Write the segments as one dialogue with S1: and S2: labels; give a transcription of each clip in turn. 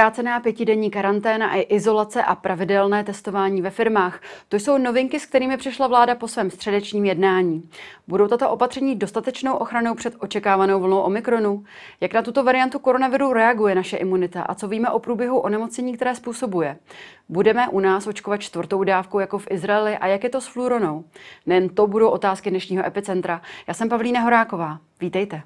S1: Zkrácená pětidenní karanténa a izolace a pravidelné testování ve firmách. To jsou novinky, s kterými přišla vláda po svém středečním jednání. Budou tato opatření dostatečnou ochranou před očekávanou vlnou Omikronu? Jak na tuto variantu koronaviru reaguje naše imunita a co víme o průběhu onemocnění, které způsobuje? Budeme u nás očkovat čtvrtou dávku jako v Izraeli a jak je to s fluoronou? Nejen to budou otázky dnešního epicentra. Já jsem Pavlína Horáková. Vítejte.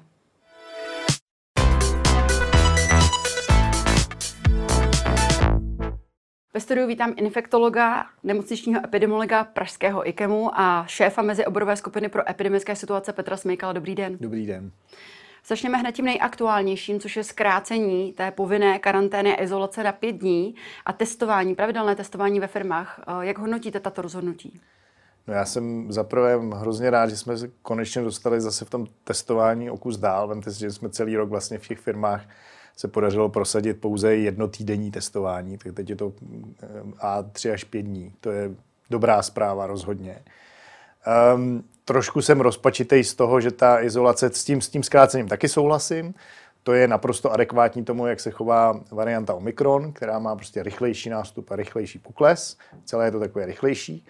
S1: Ve studiu vítám infektologa, nemocničního epidemiologa Pražského IKEMu a šéfa mezioborové skupiny pro epidemické situace Petra Smejkala. Dobrý den.
S2: Dobrý den.
S1: Začněme hned tím nejaktuálnějším, což je zkrácení té povinné karantény a izolace na pět dní a testování, pravidelné testování ve firmách. Jak hodnotíte tato rozhodnutí?
S2: No já jsem zaprvé hrozně rád, že jsme se konečně dostali zase v tom testování o kus dál. Vemte si, že jsme celý rok vlastně v těch firmách se podařilo prosadit pouze jednotýdenní testování, tak teď je to eh, a tři až pět dní. To je dobrá zpráva rozhodně. Um, trošku jsem rozpačitej z toho, že ta izolace s tím, s tím zkrácením taky souhlasím. To je naprosto adekvátní tomu, jak se chová varianta Omikron, která má prostě rychlejší nástup a rychlejší pokles. Celé je to takové rychlejší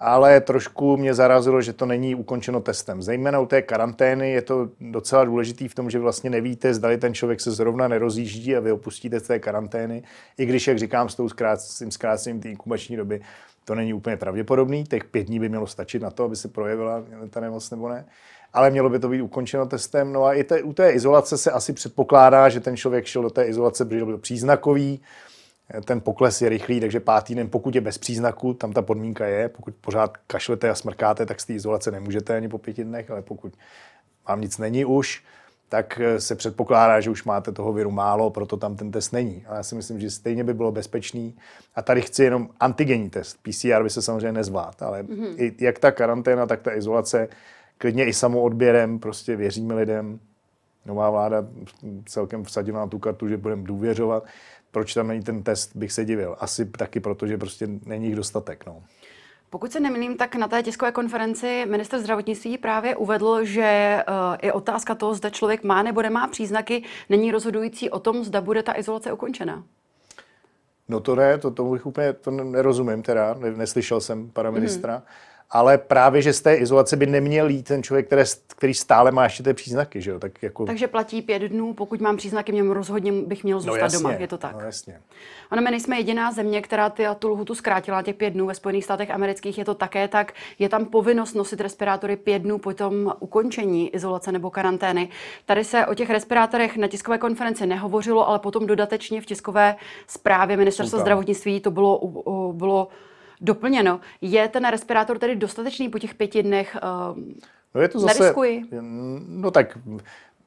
S2: ale trošku mě zarazilo, že to není ukončeno testem. Zejména u té karantény je to docela důležitý v tom, že vlastně nevíte, zda ten člověk se zrovna nerozjíždí a vy opustíte z té karantény, i když, jak říkám, s, tou zkrácením, zkrácením té inkubační doby to není úplně pravděpodobný. Těch pět dní by mělo stačit na to, aby se projevila ta nemoc nebo ne. Ale mělo by to být ukončeno testem. No a i te, u té izolace se asi předpokládá, že ten člověk šel do té izolace, protože byl příznakový, ten pokles je rychlý, takže pátý den, pokud je bez příznaku, tam ta podmínka je, pokud pořád kašlete a smrkáte, tak z té izolace nemůžete ani po pěti dnech, ale pokud vám nic není už, tak eh, se předpokládá, že už máte toho viru málo, proto tam ten test není. A já si myslím, že stejně by bylo bezpečný. A tady chci jenom antigenní test. PCR by se samozřejmě nezvlád, ale mm-hmm. i, jak ta karanténa, tak ta izolace, klidně i samoodběrem, prostě věříme lidem. Nová vláda celkem vsadila na tu kartu, že budeme důvěřovat proč tam není ten test, bych se divil. Asi taky proto, že prostě není jich dostatek. No.
S1: Pokud se nemýlím, tak na té tiskové konferenci minister zdravotnictví právě uvedl, že i otázka toho, zda člověk má nebo nemá příznaky, není rozhodující o tom, zda bude ta izolace ukončena.
S2: No to ne, to, to bych úplně to nerozumím teda, neslyšel jsem pana ministra. Mm ale právě, že z té izolace by neměl jít ten člověk, který, který stále má ještě ty příznaky. Že jo? Tak jako...
S1: Takže platí pět dnů, pokud mám příznaky, mě rozhodně bych měl no zůstat no jasně, doma. Je to tak?
S2: No jasně.
S1: Ono, my nejsme jediná země, která ty, tu lhutu zkrátila těch pět dnů. Ve Spojených státech amerických je to také tak. Je tam povinnost nosit respirátory pět dnů po tom ukončení izolace nebo karantény. Tady se o těch respirátorech na tiskové konferenci nehovořilo, ale potom dodatečně v tiskové zprávě ministerstva zdravotnictví to bylo, bylo doplněno. Je ten respirátor tedy dostatečný po těch pěti dnech? Uh,
S2: no je to zase, neriskuji? No tak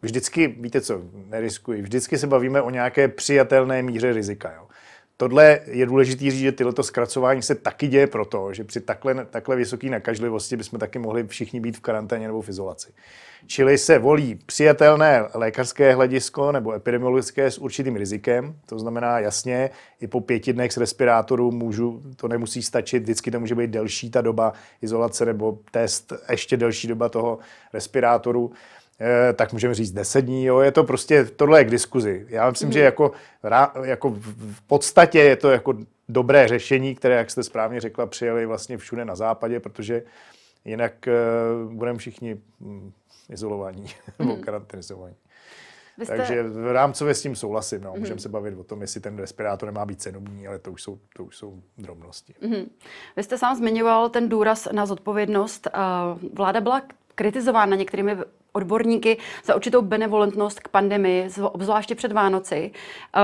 S2: vždycky, víte co, neriskuji. Vždycky se bavíme o nějaké přijatelné míře rizika. Jo. Tohle je důležité říct, že tyto zkracování se taky děje proto, že při takhle, takhle vysoké nakažlivosti bychom taky mohli všichni být v karanténě nebo v izolaci. Čili se volí přijatelné lékařské hledisko nebo epidemiologické s určitým rizikem. To znamená jasně, i po pěti dnech z respirátoru můžu, to nemusí stačit, vždycky to může být delší ta doba izolace nebo test, ještě delší doba toho respirátoru. Eh, tak můžeme říct 10 dní. Jo. Je to prostě, tohle je k diskuzi. Já myslím, mm. že jako, jako v podstatě je to jako dobré řešení, které, jak jste správně řekla, přijeli vlastně všude na západě, protože jinak uh, budeme všichni um, izolovaní nebo mm. karanténizovaní. Jste... Takže v rámcově s tím souhlasím. No. Můžeme mm. se bavit o tom, jestli ten respirátor nemá být cenovní, ale to už jsou, to už jsou drobnosti. Mm.
S1: Vy jste sám zmiňoval ten důraz na zodpovědnost. Vláda byla kritizována některými odborníky za určitou benevolentnost k pandemii, obzvláště před Vánoci.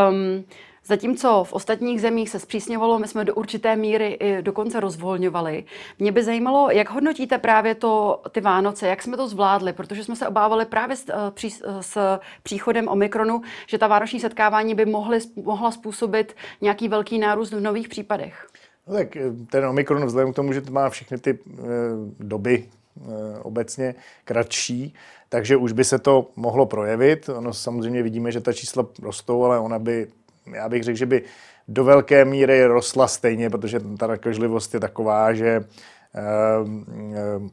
S1: Um, Zatímco v ostatních zemích se zpřísňovalo, my jsme do určité míry i dokonce rozvolňovali. Mě by zajímalo, jak hodnotíte právě to, ty Vánoce, jak jsme to zvládli, protože jsme se obávali právě s, eh, pří, s příchodem Omikronu, že ta vánoční setkávání by mohly, mohla způsobit nějaký velký nárůst v nových případech.
S2: No tak eh, ten Omikron vzhledem k tomu, že to má všechny ty e, doby e, obecně kratší, takže už by se to mohlo projevit. Ono samozřejmě vidíme, že ta čísla rostou, ale ona by, já bych řekl, že by do velké míry rostla stejně, protože ta nakažlivost je taková, že eh, eh,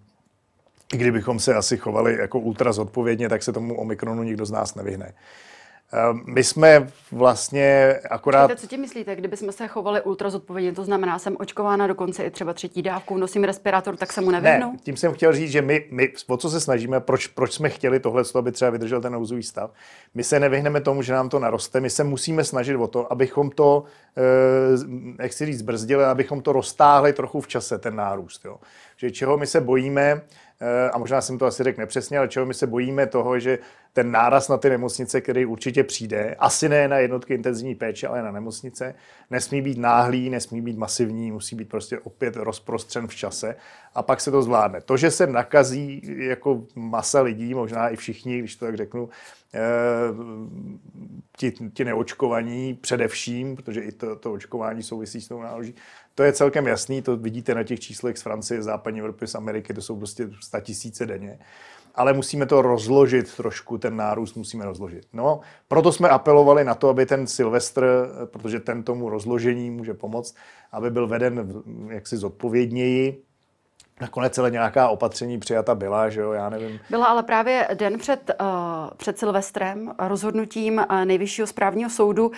S2: i kdybychom se asi chovali jako ultra zodpovědně, tak se tomu Omikronu nikdo z nás nevyhne. Ehm, my jsme vlastně akorát...
S1: Čekajte, co ti myslíte, kdyby jsme se chovali ultra zodpovědně, to znamená, jsem očkována dokonce i třeba třetí dávku, nosím respirátor, tak se mu nevyhnu?
S2: Ne, tím jsem chtěl říct, že my, my o co se snažíme, proč, proč jsme chtěli tohle, aby třeba vydržel ten nouzový stav. My se nevyhneme tomu, že nám to naroste, my se musíme snažit o to, abychom to, eh, jak si říct, brzdili, abychom to roztáhli trochu v čase, ten nárůst. Jo. Že čeho my se bojíme, a možná jsem to asi řekl nepřesně, ale čeho my se bojíme toho, že ten náraz na ty nemocnice, který určitě přijde, asi ne na jednotky intenzivní péče, ale na nemocnice, nesmí být náhlý, nesmí být masivní, musí být prostě opět rozprostřen v čase a pak se to zvládne. To, že se nakazí jako masa lidí, možná i všichni, když to tak řeknu, eh, ti, ti neočkovaní především, protože i to, to očkování souvisí s tou náloží, to je celkem jasný, to vidíte na těch číslech z Francie, z západní Evropy, z Ameriky, to jsou prostě 100 tisíce denně. Ale musíme to rozložit trošku, ten nárůst musíme rozložit. No, proto jsme apelovali na to, aby ten Silvestr, protože ten tomu rozložení může pomoct, aby byl veden jaksi zodpovědněji, Nakonec celé nějaká opatření přijata byla, že jo, já nevím.
S1: Byla ale právě den před, uh, před Silvestrem rozhodnutím uh, nejvyššího správního soudu uh,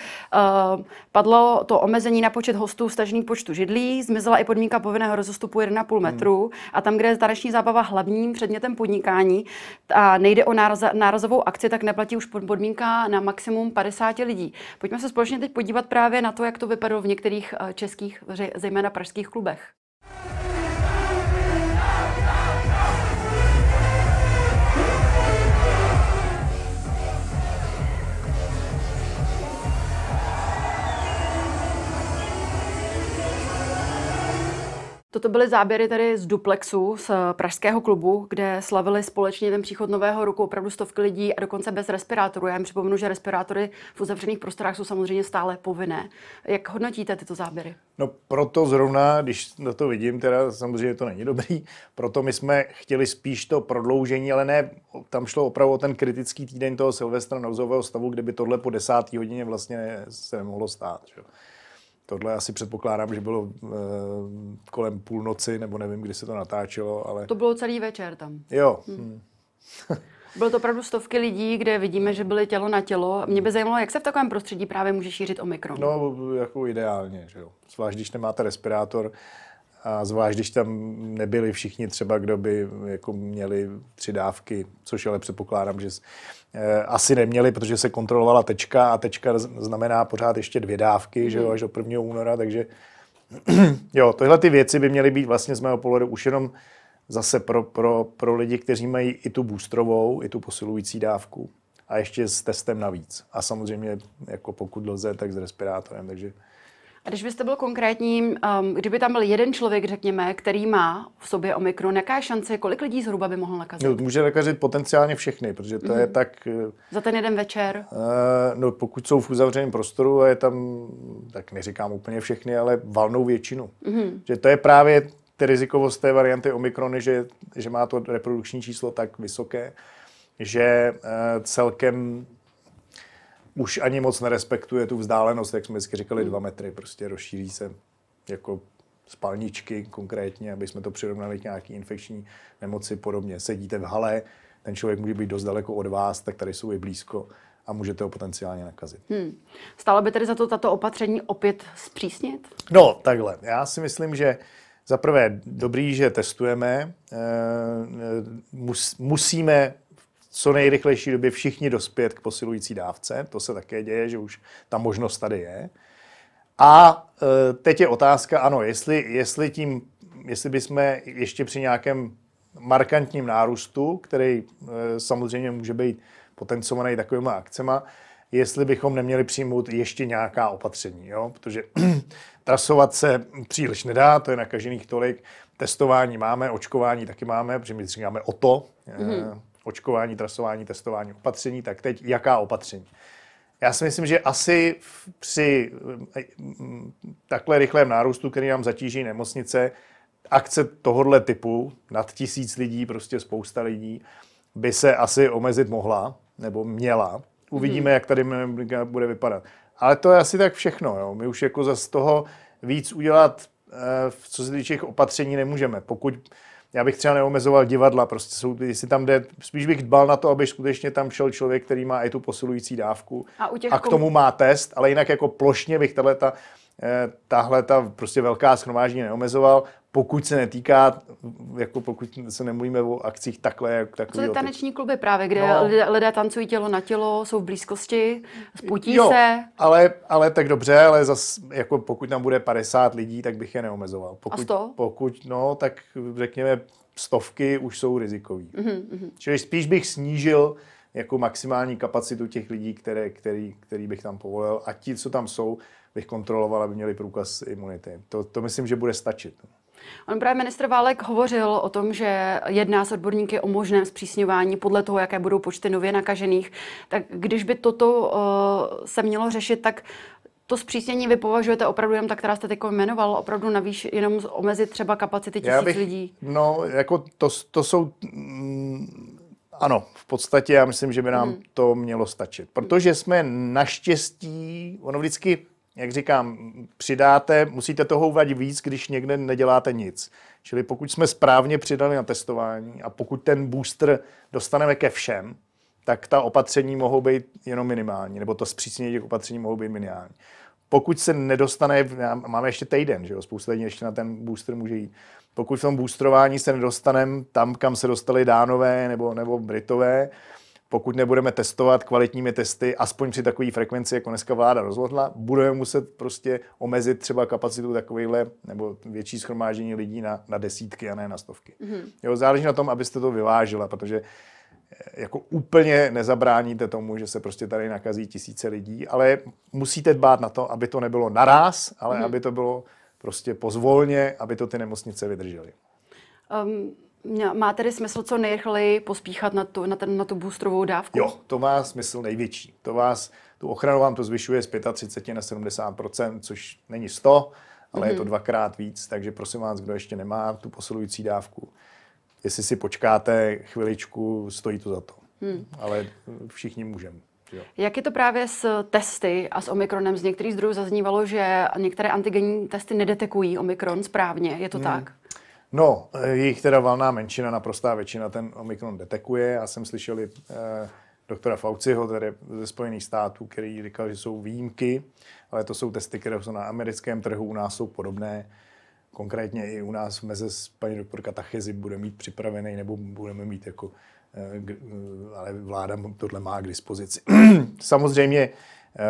S1: padlo to omezení na počet hostů stažný počtu židlí, zmizela i podmínka povinného rozestupu 1,5 metru hmm. a tam, kde je taneční zábava hlavním předmětem podnikání a nejde o náraz, nárazovou akci, tak neplatí už podmínka na maximum 50 lidí. Pojďme se společně teď podívat právě na to, jak to vypadalo v některých českých, zejména pražských klubech. Toto byly záběry tady z duplexu, z pražského klubu, kde slavili společně ten příchod nového roku opravdu stovky lidí a dokonce bez respirátorů. Já jim připomenu, že respirátory v uzavřených prostorách jsou samozřejmě stále povinné. Jak hodnotíte tyto záběry?
S2: No proto zrovna, když na to vidím, teda samozřejmě to není dobrý, proto my jsme chtěli spíš to prodloužení, ale ne, tam šlo opravdu o ten kritický týden toho Silvestra nouzového stavu, kde by tohle po desátý hodině vlastně se nemohlo stát. Že? Tohle asi předpokládám, že bylo e, kolem půlnoci, nebo nevím, kdy se to natáčelo, ale...
S1: To bylo celý večer tam.
S2: Jo. Hmm. Hmm.
S1: Bylo to opravdu stovky lidí, kde vidíme, že byly tělo na tělo. Mě by zajímalo, jak se v takovém prostředí právě může šířit omikron.
S2: No, jako ideálně, že jo. Zvlášť, když nemáte respirátor, a zvlášť, když tam nebyli všichni třeba, kdo by jako měli tři dávky, což ale předpokládám, že eh, asi neměli, protože se kontrolovala tečka a tečka znamená pořád ještě dvě dávky, mm. že jo, mhm. až do 1. února, takže jo, tyhle ty věci by měly být vlastně z mého pohledu už jenom zase pro, pro, pro lidi, kteří mají i tu boostrovou, i tu posilující dávku a ještě s testem navíc. A samozřejmě, jako pokud lze, tak s respirátorem, takže
S1: a když byste byl konkrétní, um, kdyby tam byl jeden člověk, řekněme, který má v sobě Omikron, jaká je šance, kolik lidí zhruba by mohl nakazit?
S2: No, může nakazit potenciálně všechny, protože to mm-hmm. je mhm. tak... Eh,
S1: Za ten jeden večer? Uh,
S2: no, pokud jsou v uzavřeném prostoru a je tam, tak neříkám úplně všechny, ale valnou většinu. Mm-hmm. Že to je právě ty rizikovost té varianty Omikrony, že, že má to reprodukční číslo tak vysoké, že uh, celkem už ani moc nerespektuje tu vzdálenost, jak jsme vždycky říkali, dva metry, prostě rozšíří se jako spalničky konkrétně, aby jsme to přirovnali k nějaký infekční nemoci podobně. Sedíte v hale, ten člověk může být dost daleko od vás, tak tady jsou i blízko a můžete ho potenciálně nakazit. Hmm.
S1: Stálo by tedy za to tato opatření opět zpřísnit?
S2: No, takhle. Já si myslím, že za prvé dobrý, že testujeme. Eh, mus, musíme co nejrychlejší době všichni dospět k posilující dávce. To se také děje, že už ta možnost tady je. A e, teď je otázka, ano, jestli, jestli, tím, jestli bychom ještě při nějakém markantním nárůstu, který e, samozřejmě může být potenciovaný takovými akcema, jestli bychom neměli přijmout ještě nějaká opatření, jo? protože trasovat se příliš nedá, to je nakažených tolik, testování máme, očkování taky máme, protože my říkáme o to, mm-hmm očkování, trasování, testování, opatření, tak teď jaká opatření? Já si myslím, že asi při eh, takhle rychlém nárůstu, který nám zatíží nemocnice, akce tohohle typu, nad tisíc lidí, prostě spousta lidí, by se asi omezit mohla, nebo měla. Uvidíme, hmm. jak tady bude vypadat. Ale to je asi tak všechno. Jo. My už jako za z toho víc udělat, eh, co se týče opatření, nemůžeme. Pokud já bych třeba neomezoval divadla, prostě jsou, jestli tam jde, spíš bych dbal na to, aby skutečně tam šel člověk, který má i tu posilující dávku
S1: a, u těch
S2: a k tomu má test, ale jinak jako plošně bych tahle ta, eh, tahle ta prostě velká schromáždění neomezoval pokud se netýká, jako pokud se nemluvíme o akcích takhle, jak takový.
S1: Co ty taneční kluby právě, kde no. lidé, lidé tancují tělo na tělo, jsou v blízkosti, sputí jo, se.
S2: Ale, ale tak dobře, ale zas, jako pokud tam bude 50 lidí, tak bych je neomezoval. Pokud,
S1: A 100?
S2: Pokud, no, tak řekněme stovky už jsou rizikový.
S1: Mm-hmm.
S2: Čili spíš bych snížil jako maximální kapacitu těch lidí, které, který, který bych tam povolil a ti, co tam jsou, bych kontroloval, aby měli průkaz imunity. To, to myslím, že bude stačit.
S1: On právě ministr Válek hovořil o tom, že jedná s odborníky o možném zpřísňování podle toho, jaké budou počty nově nakažených. Tak když by toto uh, se mělo řešit, tak to zpřísnění vy považujete opravdu jen ta, která jste teď jmenoval, opravdu navíc jenom omezit třeba kapacity tisíc bych, lidí?
S2: No, jako to, to jsou... Mm, ano, v podstatě já myslím, že by nám hmm. to mělo stačit. Protože jsme naštěstí, ono vždycky jak říkám, přidáte, musíte toho uvadět víc, když někde neděláte nic. Čili pokud jsme správně přidali na testování a pokud ten booster dostaneme ke všem, tak ta opatření mohou být jenom minimální, nebo to zpřísnění těch opatření mohou být minimální. Pokud se nedostane, máme ještě týden, že jo, spousta lidí ještě na ten booster může jít. Pokud v tom boostrování se nedostaneme tam, kam se dostali Dánové nebo, nebo Britové, pokud nebudeme testovat kvalitními testy, aspoň při takové frekvenci, jako dneska vláda rozhodla, budeme muset prostě omezit třeba kapacitu takovýhle nebo větší schromáždění lidí na, na desítky a ne na stovky. Mm-hmm. Jo, záleží na tom, abyste to vyvážila, protože eh, jako úplně nezabráníte tomu, že se prostě tady nakazí tisíce lidí, ale musíte dbát na to, aby to nebylo naraz, ale mm-hmm. aby to bylo prostě pozvolně, aby to ty nemocnice vydržely.
S1: Um, má tedy smysl co nejrychleji pospíchat na tu, na, ten, na tu boostrovou dávku?
S2: Jo, to má smysl největší. To vás, tu ochranu vám to zvyšuje z 35 na 70 což není 100, ale mm-hmm. je to mhm. dvakrát víc, takže prosím vás, kdo ještě nemá tu posilující dávku, jestli si počkáte chviličku, stojí to za to. Hmm. Ale všichni můžeme. Jo.
S1: Jak je to právě s testy a s Omikronem? Z některých zdrojů zaznívalo, že některé antigenní testy nedetekují Omikron správně. Je to hmm. tak?
S2: No, je jich teda valná menšina, naprostá většina ten Omikron detekuje. Já jsem slyšel i eh, doktora Fauciho, tedy ze Spojených států, který říkal, že jsou výjimky, ale to jsou testy, které jsou na americkém trhu, u nás jsou podobné. Konkrétně i u nás v meze paní doktorka Tachezi bude mít připravený, nebo budeme mít jako, eh, eh, ale vláda tohle má k dispozici. Samozřejmě eh,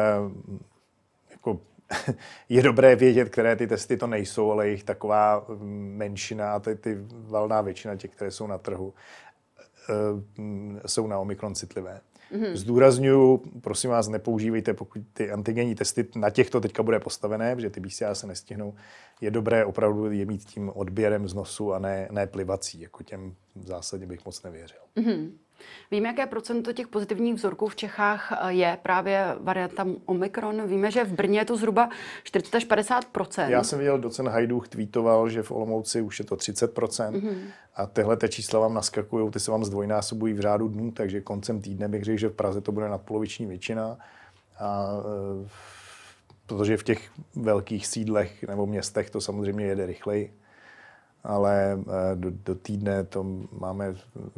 S2: jako je dobré vědět, které ty testy to nejsou, ale jich taková mm, menšina a ty, ty valná většina těch, které jsou na trhu, eh, mm, jsou na Omikron citlivé. Mm-hmm. Zdůraznuju, prosím vás, nepoužívejte, pokud ty antigenní testy, na těchto teďka bude postavené, protože ty BCA se nestihnou, je dobré opravdu je mít tím odběrem z nosu a ne, ne plivací, jako těm v zásadě bych moc nevěřil.
S1: Mm-hmm. Víme, jaké procento těch pozitivních vzorků v Čechách eh, je právě varianta Omikron. Víme, že v Brně je to zhruba 40 až 50
S2: Já jsem viděl, docen Hajduch tweetoval, že v Olomouci už je to 30 mm-hmm. a tyhle ty čísla vám naskakují, ty se vám zdvojnásobují v řádu dnů, takže koncem týdne bych řekl, že v Praze to bude nadpoloviční většina. A, e, protože v těch velkých sídlech nebo městech to samozřejmě jede rychleji ale eh, do, do týdne to máme,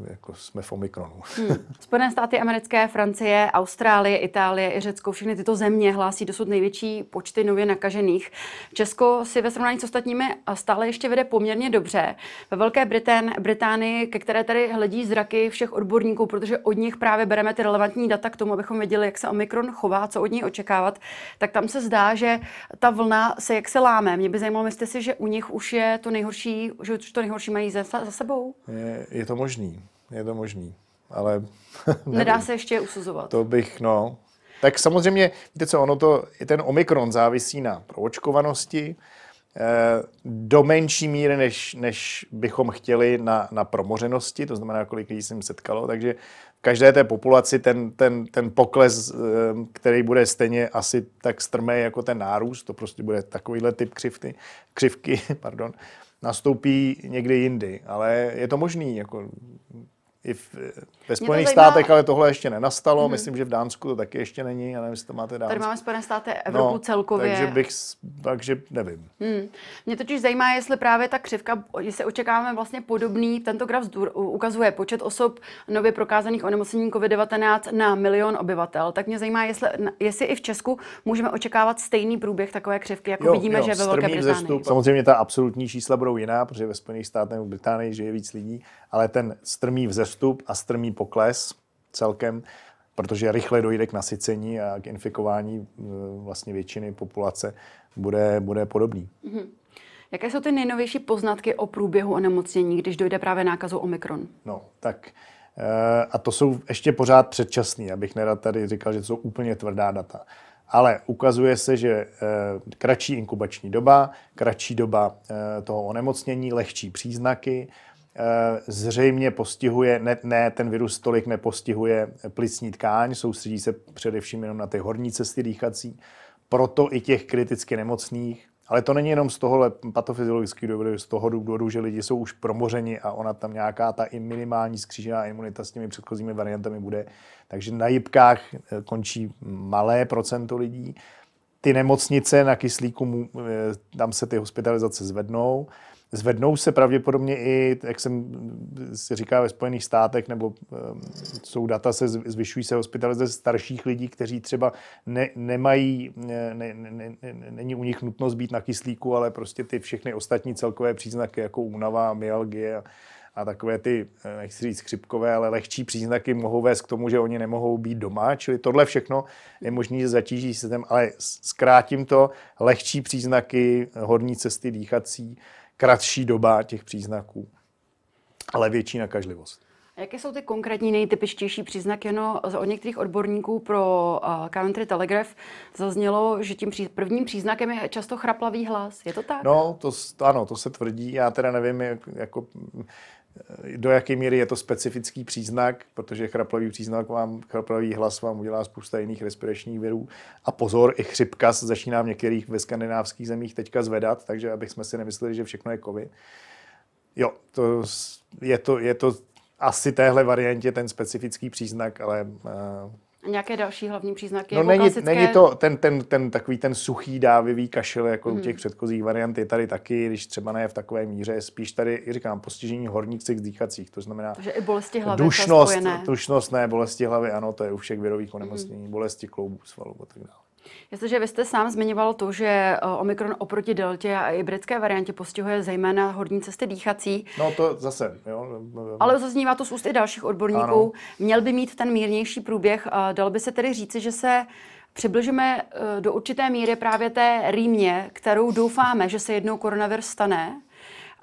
S2: jako jsme v Omikronu.
S1: Hmm. Spojené státy americké, Francie, Austrálie, Itálie i Řecko, všechny tyto země hlásí dosud největší počty nově nakažených. Česko si ve srovnání s ostatními stále ještě vede poměrně dobře. Ve Velké Britén, Británii, ke které tady hledí zraky všech odborníků, protože od nich právě bereme ty relevantní data k tomu, abychom věděli, jak se Omikron chová, co od něj očekávat, tak tam se zdá, že ta vlna se jak se láme. Mě by zajímalo, myslíte si, že u nich už je to nejhorší že už to nejhorší mají za, za sebou?
S2: Je, je to možný, je to možný, ale...
S1: Nedá se ještě usuzovat.
S2: To bych, no... Tak samozřejmě, víte co, ono to, ten Omikron závisí na proočkovanosti, eh, do menší míry, než, než bychom chtěli na, na promořenosti, to znamená, kolik lidí se setkalo, takže v každé té populaci ten, ten, ten pokles, eh, který bude stejně asi tak strmý jako ten nárůst, to prostě bude takovýhle typ křivky, křivky pardon, nastoupí někdy jindy, ale je to možný. Jako, i v, ve Spojených zajímá... státech, ale tohle ještě nenastalo. Mm-hmm. Myslím, že v Dánsku to taky ještě není. Já nevím, jestli to máte Dánsko.
S1: Tady máme Spojené státy Evropu no, celkově.
S2: Takže bych, takže nevím.
S1: Hmm. Mě totiž zajímá, jestli právě ta křivka, jestli očekáváme vlastně podobný, tento graf zdur, ukazuje počet osob nově prokázaných onemocnění COVID-19 na milion obyvatel. Tak mě zajímá, jestli, jestli i v Česku můžeme očekávat stejný průběh takové křivky, jako jo, vidíme, jo, že ve Velké Británii.
S2: Samozřejmě ta absolutní čísla budou jiná, protože ve Spojených státech nebo Británii žije víc lidí, ale ten strmý vzestup a strmý pokles celkem, protože rychle dojde k nasycení a k infikování e, vlastně většiny populace, bude, bude podobný. Mm-hmm.
S1: Jaké jsou ty nejnovější poznatky o průběhu onemocnění, když dojde právě nákazu Omikron?
S2: No, tak e, a to jsou ještě pořád předčasný, abych nerad tady říkal, že to jsou úplně tvrdá data. Ale ukazuje se, že e, kratší inkubační doba, kratší doba toho onemocnění, lehčí příznaky, zřejmě postihuje, ne, ne, ten virus tolik nepostihuje plicní tkáň, soustředí se především jenom na ty horní cesty dýchací, proto i těch kriticky nemocných, ale to není jenom z tohohle patofyziologického důvodu, z toho důvodu, že lidi jsou už promořeni a ona tam nějaká ta i minimální skřížená imunita s těmi předchozími variantami bude. Takže na jibkách eh, končí malé procento lidí. Ty nemocnice na kyslíku, eh, tam se ty hospitalizace zvednou. Zvednou se pravděpodobně i, jak jsem si říká ve Spojených státech, nebo um, jsou data, se zvyšují se hospitalizace starších lidí, kteří třeba ne, nemají, ne, ne, ne, není u nich nutnost být na kyslíku, ale prostě ty všechny ostatní celkové příznaky, jako únava, myalgie a, a takové ty, eh, nechci říct chřipkové, ale lehčí příznaky mohou vést k tomu, že oni nemohou být doma. Čili tohle všechno je možné, že zatíží systém, ale zkrátím to, lehčí příznaky, horní cesty dýchací, kratší doba těch příznaků, ale větší nakažlivost.
S1: A jaké jsou ty konkrétní nejtypičtější příznaky? No, od některých odborníků pro uh, Country Telegraph zaznělo, že tím pří, prvním příznakem je často chraplavý hlas. Je to tak?
S2: No, to, ano, to se tvrdí. Já teda nevím, jak, jako, do jaké míry je to specifický příznak, protože chraplavý příznak vám, chraplavý hlas vám udělá spousta jiných respiračních virů. A pozor, i chřipka se začíná v některých ve skandinávských zemích teďka zvedat, takže abych jsme si nemysleli, že všechno je covid. Jo, to je to, je to asi téhle variantě ten specifický příznak, ale uh,
S1: Nějaké další hlavní příznaky?
S2: No jako není, klasické... není to ten, ten, ten, takový ten suchý dávivý kašel, jako mm. u těch předchozích variant, je tady taky, když třeba ne v takové míře, spíš tady, říkám, postižení horních cest dýchacích, to znamená
S1: že i bolesti hlavy
S2: dušnost, dušnost, ne, bolesti hlavy, ano, to je u všech virových onemocnění, mm. bolesti kloubů, svalů a tak dále.
S1: Jestliže vy jste sám zmiňoval to, že eh, Omikron oproti deltě a i britské variantě postihuje zejména horní cesty dýchací.
S2: No to zase, jo.
S1: Ale zaznívá to z úst i dalších odborníků. Ano. Měl by mít ten mírnější průběh. Dal by se tedy říci, že se přibližujeme eh, do určité míry právě té rýmě, kterou doufáme, že se jednou koronavirus stane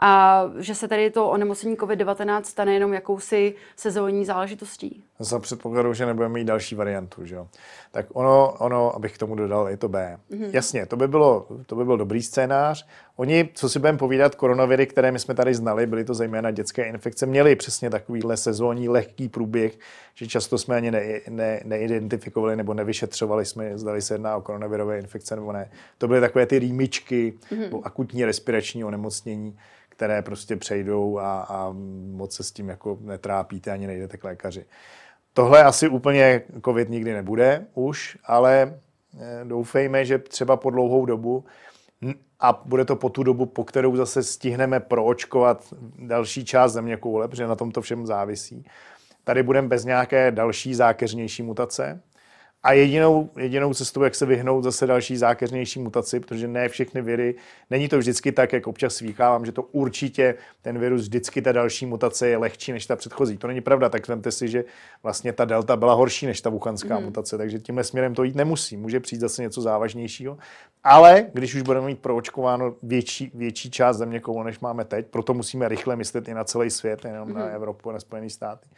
S1: a že se tady to onemocnění COVID-19 stane jenom jakousi sezónní záležitostí.
S2: Za předpokladu, že nebudeme mít další variantu, že jo. Tak ono, ono, abych k tomu dodal, je to B. Mm-hmm. Jasně, to by, bylo, to by byl dobrý scénář. Oni, co si budeme povídat, koronaviry, které my jsme tady znali, byly to zejména dětské infekce, měly přesně takovýhle sezónní lehký průběh, že často jsme ani ne, ne, neidentifikovali nebo nevyšetřovali jsme, zdali se jedná o koronavirové infekce nebo ne. To byly takové ty rýmičky, mm-hmm. akutní respirační onemocnění které prostě přejdou a, a moc se s tím jako netrápíte ani nejdete k lékaři. Tohle asi úplně covid nikdy nebude už, ale eh, doufejme, že třeba po dlouhou dobu a bude to po tu dobu, po kterou zase stihneme proočkovat další část země koule, protože na tom to všem závisí. Tady budeme bez nějaké další zákeřnější mutace, a jedinou, jedinou cestou, jak se vyhnout zase další zákeřnější mutaci, protože ne všechny viry, není to vždycky tak, jak občas svíchávám, že to určitě ten virus vždycky ta další mutace je lehčí než ta předchozí. To není pravda, tak vemte si, že vlastně ta delta byla horší než ta wuhanská mm. mutace, takže tímhle směrem to jít nemusí. Může přijít zase něco závažnějšího. Ale když už budeme mít proočkováno větší, větší část země koule, než máme teď, proto musíme rychle myslet i na celý svět, nejenom mm. na mhm. Evropu a na Spojené státy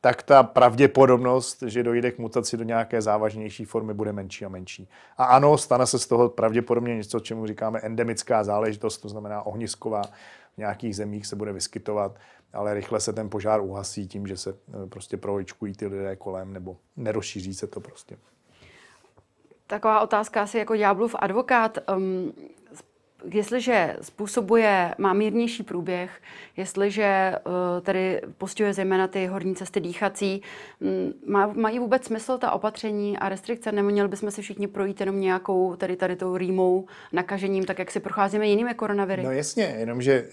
S2: tak ta pravděpodobnost, že dojde k mutaci do nějaké závažnější formy, bude menší a menší. A ano, stane se z toho pravděpodobně něco, čemu říkáme endemická záležitost, to znamená ohnisková. V nějakých zemích se bude vyskytovat, ale rychle se ten požár uhasí tím, že se eh, prostě provočkují ty lidé kolem nebo nerozšíří se to prostě.
S1: Taková otázka asi jako ďáblův advokát. Um, jestliže způsobuje, má mírnější průběh, jestliže uh, tady postihuje zejména ty horní cesty dýchací, mm, má, mají vůbec smysl ta opatření a restrikce? Nebo měli bychom si všichni projít jenom nějakou tady, tady tou rýmou, nakažením, tak jak si procházíme jinými koronaviry?
S2: No jasně, jenomže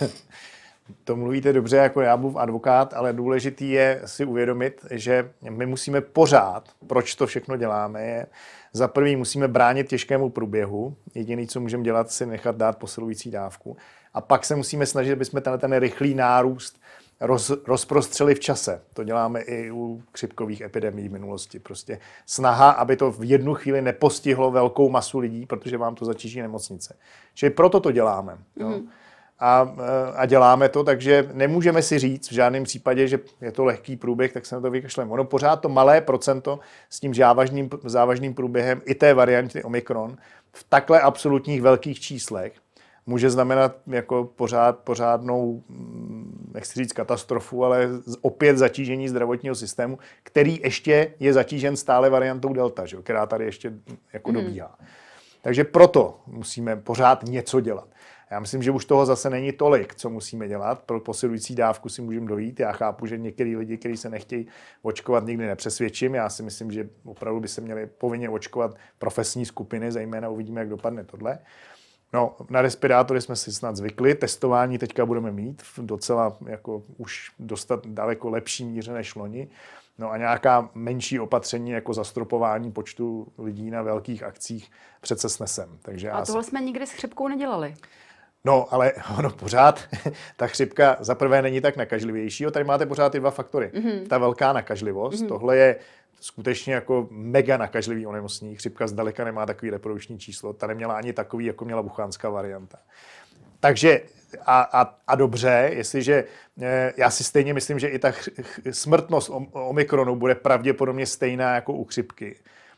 S2: uh, to mluvíte dobře jako já budu advokát, ale důležitý je si uvědomit, že my musíme pořád, proč to všechno děláme, je za prvý musíme bránit těžkému průběhu. Jediný, co můžeme dělat, si nechat dát posilující dávku. A pak se musíme snažit, aby jsme tenhle ten rychlý nárůst roz, rozprostřeli v čase. To děláme i u chřipkových epidemí v minulosti. Prostě snaha, aby to v jednu chvíli nepostihlo velkou masu lidí, protože vám to zatíží nemocnice. Čili proto to děláme. Jo. Mm a, a děláme to, takže nemůžeme si říct v žádném případě, že je to lehký průběh, tak se na to vykašleme. Ono pořád to malé procento s tím závažným, závažným průběhem i té varianty Omikron v takhle absolutních velkých číslech může znamenat jako pořád, pořádnou, mm, nechci říct katastrofu, ale opět zatížení zdravotního systému, který ještě je zatížen stále variantou Delta, že, která tady ještě jako mm. dobíhá. Takže proto musíme pořád něco dělat. Já myslím, že už toho zase není tolik, co musíme dělat. Pro posilující dávku si můžeme dojít. Já chápu, že některý lidi, kteří se nechtějí očkovat, nikdy nepřesvědčím. Já si myslím, že opravdu by se měli povinně očkovat profesní skupiny, zejména uvidíme, jak dopadne tohle. No, na respirátory jsme si snad zvykli, testování teďka budeme mít v docela jako už dostat daleko lepší míře než loni. No a nějaká menší opatření jako zastropování počtu lidí na velkých akcích přece snesem. Takže
S1: a tohle si... jsme nikdy s chřipkou nedělali.
S2: No, ale ono pořád, ta chřipka za prvé není tak nakažlivější. Tady máte pořád ty dva faktory. Mm-hmm. Ta velká nakažlivost, mm-hmm. tohle je skutečně jako mega nakažlivý onemocnění. Chřipka zdaleka nemá takový reprodukční číslo. Ta neměla ani takový, jako měla buchánská varianta. Takže a, a, a dobře, jestliže eh, já si stejně myslím, že i ta ch, ch, smrtnost Omikronu bude pravděpodobně stejná jako u chřipky.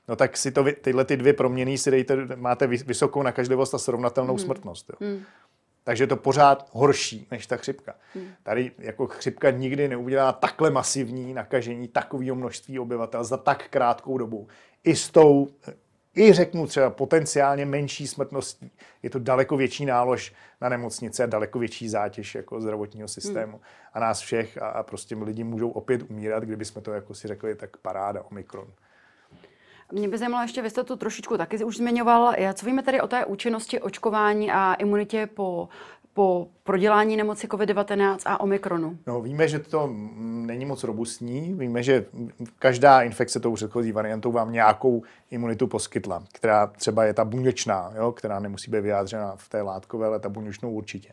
S2: No tak si to, tyhle ty dvě proměny si dejte, máte vysokou nakažlivost a srovnatelnou mm. smrtnost. Jo. Mm. Takže je to pořád horší než ta chřipka. Hmm. Tady jako chřipka nikdy neudělá takhle masivní nakažení takového množství obyvatel za tak krátkou dobu. I s tou, i řeknu třeba potenciálně menší smrtností. Je to daleko větší nálož na nemocnice a daleko větší zátěž jako zdravotního systému. Hmm. A nás všech a, a prostě lidi můžou opět umírat, kdyby jsme to jako si řekli, tak paráda, Omikron.
S1: Mě by zajímalo ještě, vy jste to trošičku taky už zmiňoval. Co víme tady o té účinnosti očkování a imunitě po po prodělání nemoci COVID-19 a Omikronu?
S2: No, víme, že to není moc robustní. Víme, že každá infekce tou předchozí variantou vám nějakou imunitu poskytla, která třeba je ta buněčná, jo, která nemusí být vyjádřena v té látkové, ale ta buněčnou určitě.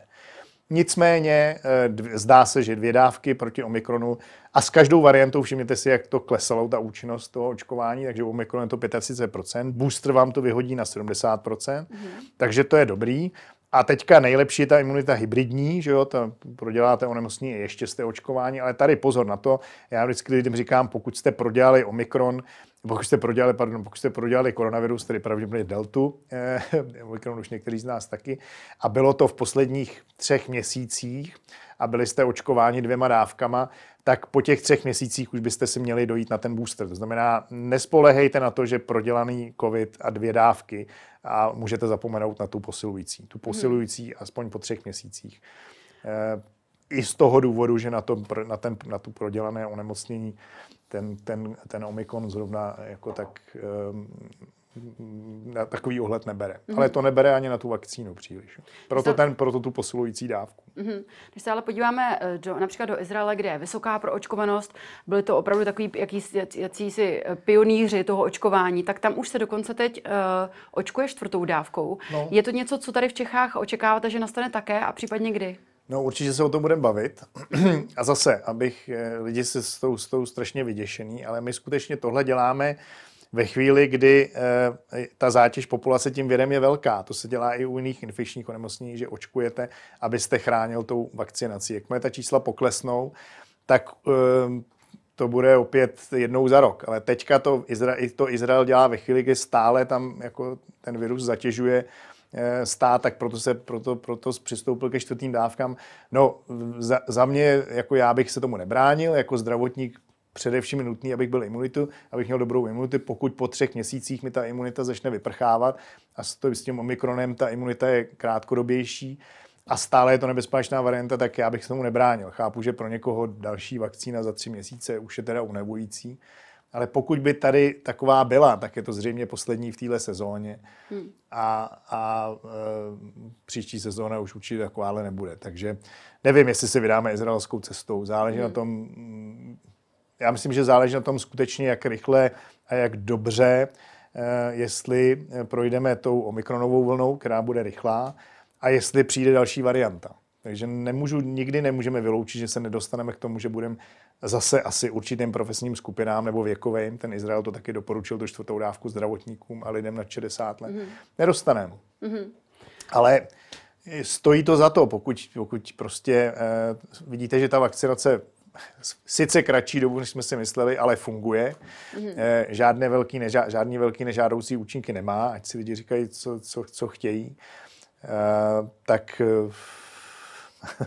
S2: Nicméně eh, zdá se, že dvě dávky proti Omikronu a s každou variantou všimněte si, jak to klesalo, ta účinnost toho očkování, takže u Omikron je to 35%, booster vám to vyhodí na 70%, mm-hmm. takže to je dobrý. A teďka nejlepší je ta imunita hybridní, že jo, to proděláte onemocnění ještě jste očkování, ale tady pozor na to, já vždycky lidem říkám, pokud jste prodělali Omikron, pokud jste prodělali, pardon, pokud jste prodělali koronavirus, tedy pravděpodobně deltu, eh, Omikron už některý z nás taky, a bylo to v posledních třech měsících a byli jste očkováni dvěma dávkama, tak po těch třech měsících už byste si měli dojít na ten booster. To znamená, nespolehejte na to, že prodělaný COVID a dvě dávky a můžete zapomenout na tu posilující. Tu posilující hmm. aspoň po třech měsících. E, I z toho důvodu, že na, to, na, ten, na tu prodělané onemocnění ten, ten, ten Omikron zrovna jako tak um, na takový ohled nebere. Mm-hmm. Ale to nebere ani na tu vakcínu příliš. Proto, ten, proto tu posilující dávku.
S1: Mm-hmm. Když se ale podíváme eh, do, například do Izraele, kde je vysoká proočkovanost, byly to opravdu takový jaký, si eh, pionýři toho očkování, tak tam už se dokonce teď uh, očkuje čtvrtou dávkou. No. Je to něco, co tady v Čechách očekáváte, že nastane také a případně kdy?
S2: No určitě se o tom budeme bavit. a zase, abych lidi se s tou, s tou strašně vyděšený, ale my skutečně tohle děláme ve chvíli, kdy e, ta zátěž populace tím vědem je velká. To se dělá i u jiných infekčních onemocnění, že očkujete, abyste chránil tou vakcinací. Jakmile ta čísla poklesnou, tak e, to bude opět jednou za rok. Ale teďka to, Izra- to Izrael dělá ve chvíli, kdy stále tam jako ten virus zatěžuje eh, stát, tak proto se proto, proto přistoupil ke čtvrtým dávkám. No, za, za mě, jako já bych se tomu nebránil, jako zdravotník především nutný, abych byl imunitu, abych měl dobrou imunitu. Pokud po třech měsících mi ta imunita začne vyprchávat a s, to, s tím omikronem ta imunita je krátkodobější, a stále je to nebezpečná varianta, tak já bych se tomu nebránil. Chápu, že pro někoho další vakcína za tři měsíce už je teda unevující, ale pokud by tady taková byla, tak je to zřejmě poslední v téhle sezóně hmm. a, a e, příští sezóna už určitě takováhle nebude. Takže nevím, jestli se vydáme izraelskou cestou. Záleží hmm. na tom, já myslím, že záleží na tom skutečně, jak rychle a jak dobře, e, jestli projdeme tou omikronovou vlnou, která bude rychlá, a jestli přijde další varianta. Takže nemůžu, nikdy nemůžeme vyloučit, že se nedostaneme k tomu, že budeme zase asi určitým profesním skupinám nebo věkovým, ten Izrael to taky doporučil, tu čtvrtou dávku zdravotníkům a lidem na 60 let, mm-hmm. nedostaneme. Mm-hmm. Ale stojí to za to, pokud, pokud prostě eh, vidíte, že ta vakcinace sice kratší dobu, než jsme si mysleli, ale funguje. Mm-hmm. Eh, žádné velký, nežá, žádný velký nežádoucí účinky nemá, ať si lidi říkají, co, co, co chtějí. Eh, tak eh,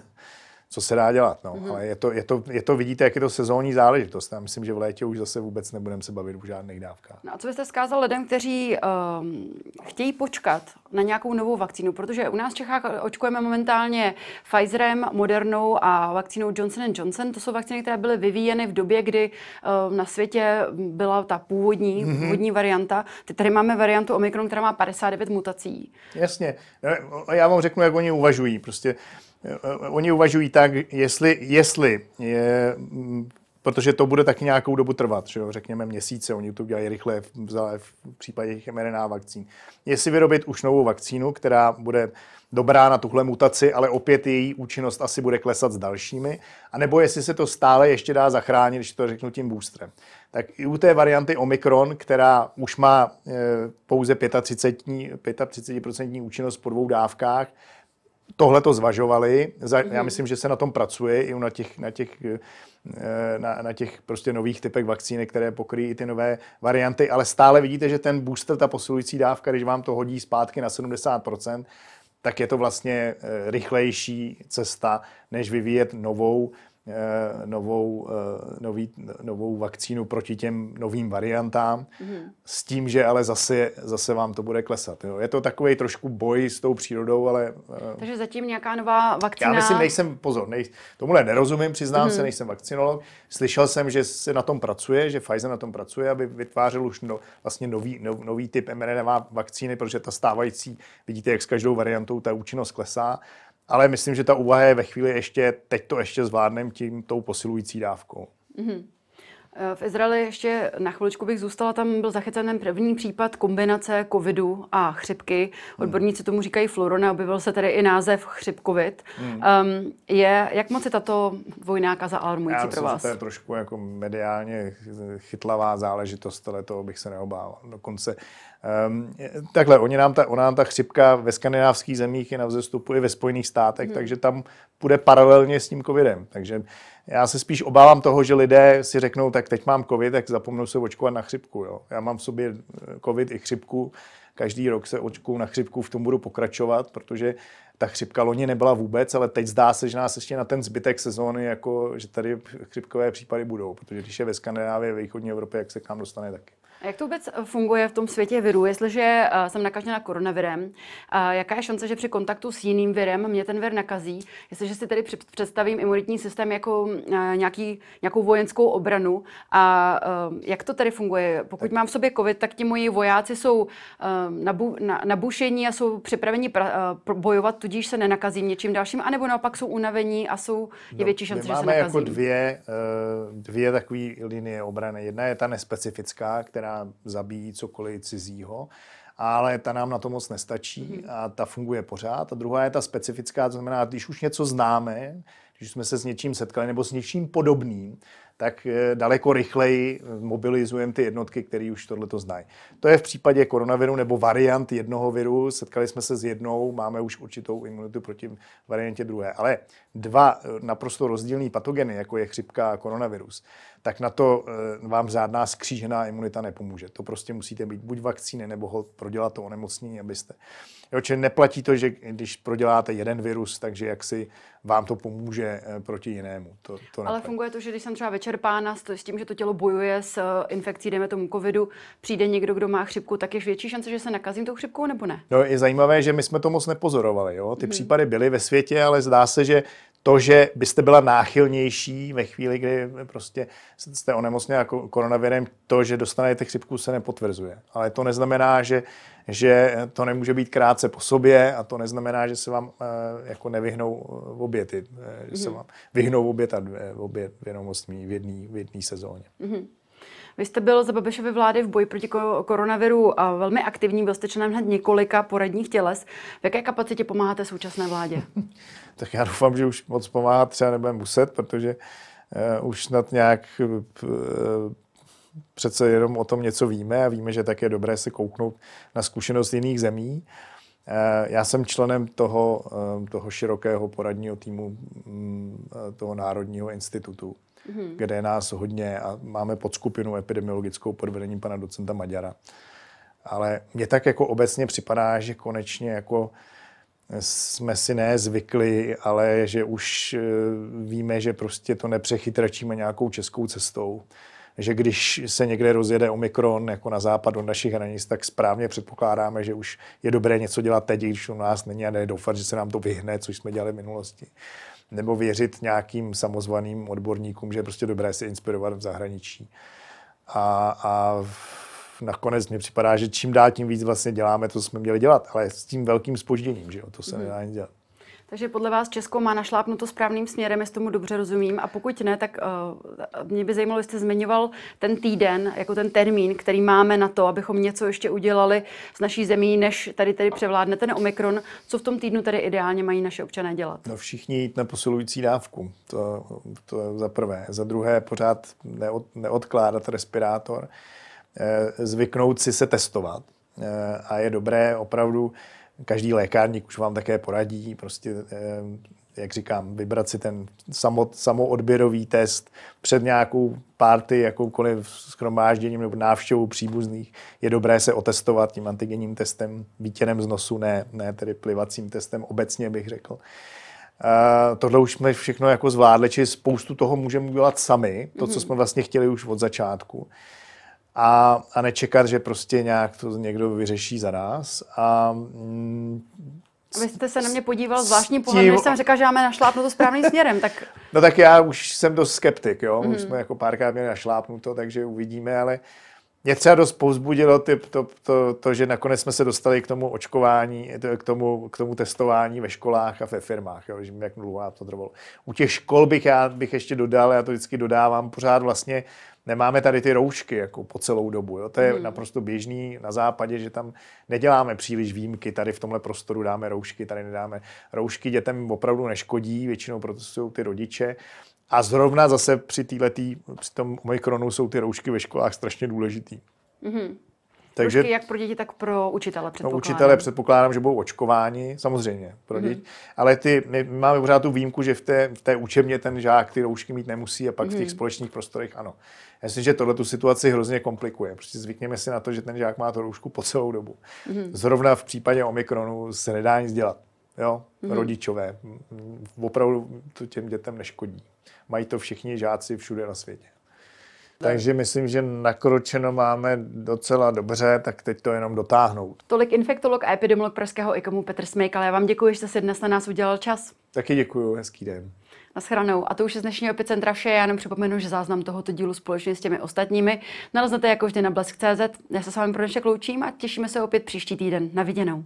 S2: co se dá dělat. No. Mm-hmm. Ale je to, je, to, je to, vidíte, jak je to sezónní záležitost. Já myslím, že v létě už zase vůbec nebudeme se bavit o žádných dávkách.
S1: No a co byste vzkázal lidem, kteří um, chtějí počkat na nějakou novou vakcínu? Protože u nás v Čechách očkujeme momentálně Pfizerem, Modernou a vakcínou Johnson Johnson. To jsou vakcíny, které byly vyvíjeny v době, kdy um, na světě byla ta původní, mm-hmm. původní varianta. Teď tady máme variantu Omikron, která má 59 mutací.
S2: Jasně. Já vám řeknu, jak oni uvažují. Prostě oni uvažují tak, jestli, jestli je, mm, protože to bude taky nějakou dobu trvat, že jo, řekněme měsíce, oni to dělají rychle v, v případě těch mRNA vakcín. Jestli vyrobit už novou vakcínu, která bude dobrá na tuhle mutaci, ale opět její účinnost asi bude klesat s dalšími, anebo jestli se to stále ještě dá zachránit, když to řeknu tím boostrem. Tak i u té varianty Omikron, která už má e, pouze 35%, 35% účinnost po dvou dávkách, tohle to zvažovali. Já mhm. myslím, že se na tom pracuje i na těch, na těch, eh, na, na těch prostě nových typech vakcíny, které pokryjí i ty nové varianty, ale stále vidíte, že ten booster, ta posilující dávka, když vám to hodí zpátky na 70%, tak je to vlastně eh, rychlejší cesta, než vyvíjet novou novou, eh, nový, novou vakcínu proti těm novým variantám, mm-hmm. s tím, že ale zase, zase vám to bude klesat. Jo. Je to takový trošku boj s tou přírodou, ale...
S1: Eh, Takže zatím nějaká nová vakcína...
S2: Já myslím, nejsem, pozor, nej, tomuhle nerozumím, přiznám mm-hmm. se, nejsem vakcinolog. Slyšel jsem, že se na tom pracuje, že Pfizer na tom pracuje, aby vytvářel už no, vlastně nový, no, nový typ mRNA vakcíny, protože ta stávající, vidíte, jak s každou variantou ta účinnost klesá ale myslím, že ta úvaha je ve chvíli ještě, teď to ještě zvládnem tím tou posilující dávkou. Mm-hmm.
S1: V Izraeli ještě na chviličku bych zůstala, tam byl zachycen ten první případ kombinace covidu a chřipky. Odborníci tomu říkají florona, objevil se tedy i název chřipkovit. Hmm. Um, je, jak moc je tato dvojná kaza alarmující pro vás?
S2: to je trošku jako mediálně chytlavá záležitost, ale toho bych se neobával. Dokonce Um, takhle, oni nám ta, ona nám ta chřipka ve skandinávských zemích je na vzestupu i ve Spojených státech, hmm. takže tam půjde paralelně s tím covidem. Takže já se spíš obávám toho, že lidé si řeknou, tak teď mám covid, tak zapomnou se očkovat na chřipku. Jo. Já mám v sobě eh, covid i chřipku, každý rok se očkuju na chřipku, v tom budu pokračovat, protože ta chřipka loni nebyla vůbec, ale teď zdá se, že nás ještě na ten zbytek sezóny, jako, že tady chřipkové případy budou, protože když je ve Skandinávii, ve východní Evropě, jak se k nám dostane taky.
S1: A jak to vůbec funguje v tom světě viru? Jestliže uh, jsem nakažena koronavirem, uh, jaká je šance, že při kontaktu s jiným virem mě ten vir nakazí? Jestliže si tedy představím imunitní systém jako nějaký, nějakou vojenskou obranu, a jak to tedy funguje? Pokud tak. mám v sobě covid, tak ti moji vojáci jsou nabu, na, nabušení a jsou připraveni pra, bojovat, tudíž se nenakazím něčím dalším, anebo naopak jsou unavení a jsou je no, větší šance, že se nakazím.
S2: máme jako dvě, dvě takové linie obrany. Jedna je ta nespecifická, která zabíjí cokoliv cizího, ale ta nám na to moc nestačí mhm. a ta funguje pořád. A druhá je ta specifická, to znamená, když už něco známe, když jsme se s něčím setkali nebo s něčím podobným, tak eh, daleko rychleji mobilizujeme ty jednotky, které už tohle znají. To je v případě koronaviru nebo variant jednoho viru. Setkali jsme se s jednou, máme už určitou imunitu proti variantě druhé. Ale dva eh, naprosto rozdílné patogeny, jako je chřipka a koronavirus, tak na to eh, vám žádná skřížená imunita nepomůže. To prostě musíte být buď vakcíny, nebo ho prodělat to onemocnění, abyste. Jo, čili neplatí to, že když proděláte jeden virus, takže jak si vám to pomůže proti jinému. To, to
S1: Ale funguje to, že když jsem třeba večer vyčerpána s tím, že to tělo bojuje s infekcí, dejme tomu covidu, přijde někdo, kdo má chřipku, tak je větší šance, že se nakazím tou chřipkou nebo ne?
S2: No, je zajímavé, že my jsme to moc nepozorovali. Jo? Ty hmm. případy byly ve světě, ale zdá se, že to, že byste byla náchylnější ve chvíli, kdy prostě jste onemocněna koronavirem, to, že dostanete chřipku, se nepotvrzuje. Ale to neznamená, že, že to nemůže být krátce po sobě a to neznamená, že se vám eh, jako nevyhnou v obě ty, eh, že se mhm. vám vyhnou obě, ta, obě vědomostní v jedné v jedný sezóně. Mm-hmm.
S1: Vy jste byl za Babišovy vlády v boji proti koronaviru a velmi aktivní, byl jste členem hned několika poradních těles. V jaké kapacitě pomáháte současné vládě?
S2: tak já doufám, že už moc pomáhat třeba nebudeme muset, protože uh, už snad nějak uh, přece jenom o tom něco víme a víme, že tak je dobré se kouknout na zkušenost jiných zemí. Já jsem členem toho, toho širokého poradního týmu mm, toho Národního institutu mm-hmm. kde je nás hodně a máme podskupinu epidemiologickou pod vedením pana docenta Maďara. Ale mně tak jako obecně připadá, že konečně jako jsme si ne zvykli, ale že už eh, víme, že prostě to nepřechytračíme nějakou českou cestou. Že když se někde rozjede Omikron jako na západ od našich hranic, tak správně předpokládáme, že už je dobré něco dělat teď, když u nás není a ne doufat, že se nám to vyhne, což jsme dělali v minulosti nebo věřit nějakým samozvaným odborníkům, že je prostě dobré se inspirovat v zahraničí. A, a nakonec mi připadá, že čím dál tím víc vlastně děláme to, co jsme měli dělat, ale s tím velkým spožděním, že jo, to se mm. nedá nic dělat.
S1: Takže podle vás Česko má našlápnuto správným směrem, jestli tomu dobře rozumím. A pokud ne, tak uh, mě by zajímalo, jestli zmiňoval ten týden jako ten termín, který máme na to, abychom něco ještě udělali s naší zemí, než tady tady převládne ten Omikron. Co v tom týdnu tady ideálně mají naše občané dělat?
S2: No všichni jít na posilující dávku. To, to za prvé. Za druhé pořád neod, neodkládat respirátor. Eh, zvyknout si se testovat. Eh, a je dobré opravdu každý lékárník už vám také poradí, prostě, eh, jak říkám, vybrat si ten samot, samoodběrový test před nějakou párty, jakoukoliv schromážděním nebo návštěvou příbuzných. Je dobré se otestovat tím antigenním testem, vítěnem z nosu, ne, ne tedy plivacím testem, obecně bych řekl. Uh, tohle už jsme všechno jako zvládli, či spoustu toho můžeme udělat sami, to, co mhm. jsme vlastně chtěli už od začátku a, a nečekat, že prostě nějak to někdo vyřeší za nás. A,
S1: mm, vy jste se na mě podíval zvláštním pohledem, když jsem řekl, že máme našlápnuto správným směrem. Tak...
S2: No tak já už jsem dost skeptik, jo. Mm. Už jsme jako párkrát měli našlápnuto, takže uvidíme, ale mě třeba dost povzbudilo ty, to, to, to, že nakonec jsme se dostali k tomu očkování, k tomu, k tomu testování ve školách a ve firmách, jo, že jak dlouho to trvalo. U těch škol bych já bych ještě dodal, já to vždycky dodávám, pořád vlastně nemáme tady ty roušky jako po celou dobu. Jo. To je hmm. naprosto běžný na západě, že tam neděláme příliš výjimky. Tady v tomhle prostoru dáme roušky, tady nedáme roušky. Dětem opravdu neškodí, většinou proto jsou ty rodiče. A zrovna zase při, týletý, při tom Omikronu jsou ty roušky ve školách strašně důležitý. Mm-hmm.
S1: Takže, Roušky jak pro děti, tak pro učitele předpokládám.
S2: No, učitele předpokládám, že budou očkováni, samozřejmě pro mm-hmm. děti. Ale ty, my máme pořád tu výjimku, že v té, v té učebně ten žák ty roušky mít nemusí a pak mm-hmm. v těch mhm. společných prostorech ano. Já myslím, že tohle tu situaci hrozně komplikuje. Prostě zvykněme si na to, že ten žák má tu roušku po celou dobu. Mm-hmm. Zrovna v případě Omikronu se nedá nic dělat. Jo? Mm-hmm. Rodičové. Opravdu to těm dětem neškodí. Mají to všichni žáci všude na světě. Takže myslím, že nakročeno máme docela dobře, tak teď to jenom dotáhnout.
S1: Tolik infektolog a epidemiolog Pražského IKOMu Petr Smejkal. Já vám děkuji, že jste si dnes na nás udělal čas.
S2: Taky děkuji, hezký den.
S1: Naschranou. A to už je z dnešního epicentra vše. Já jenom připomenu, že záznam tohoto dílu společně s těmi ostatními naleznete jako vždy na blesk.cz. Já se s vámi pro dnešek loučím a těšíme se opět příští týden. Na viděnou.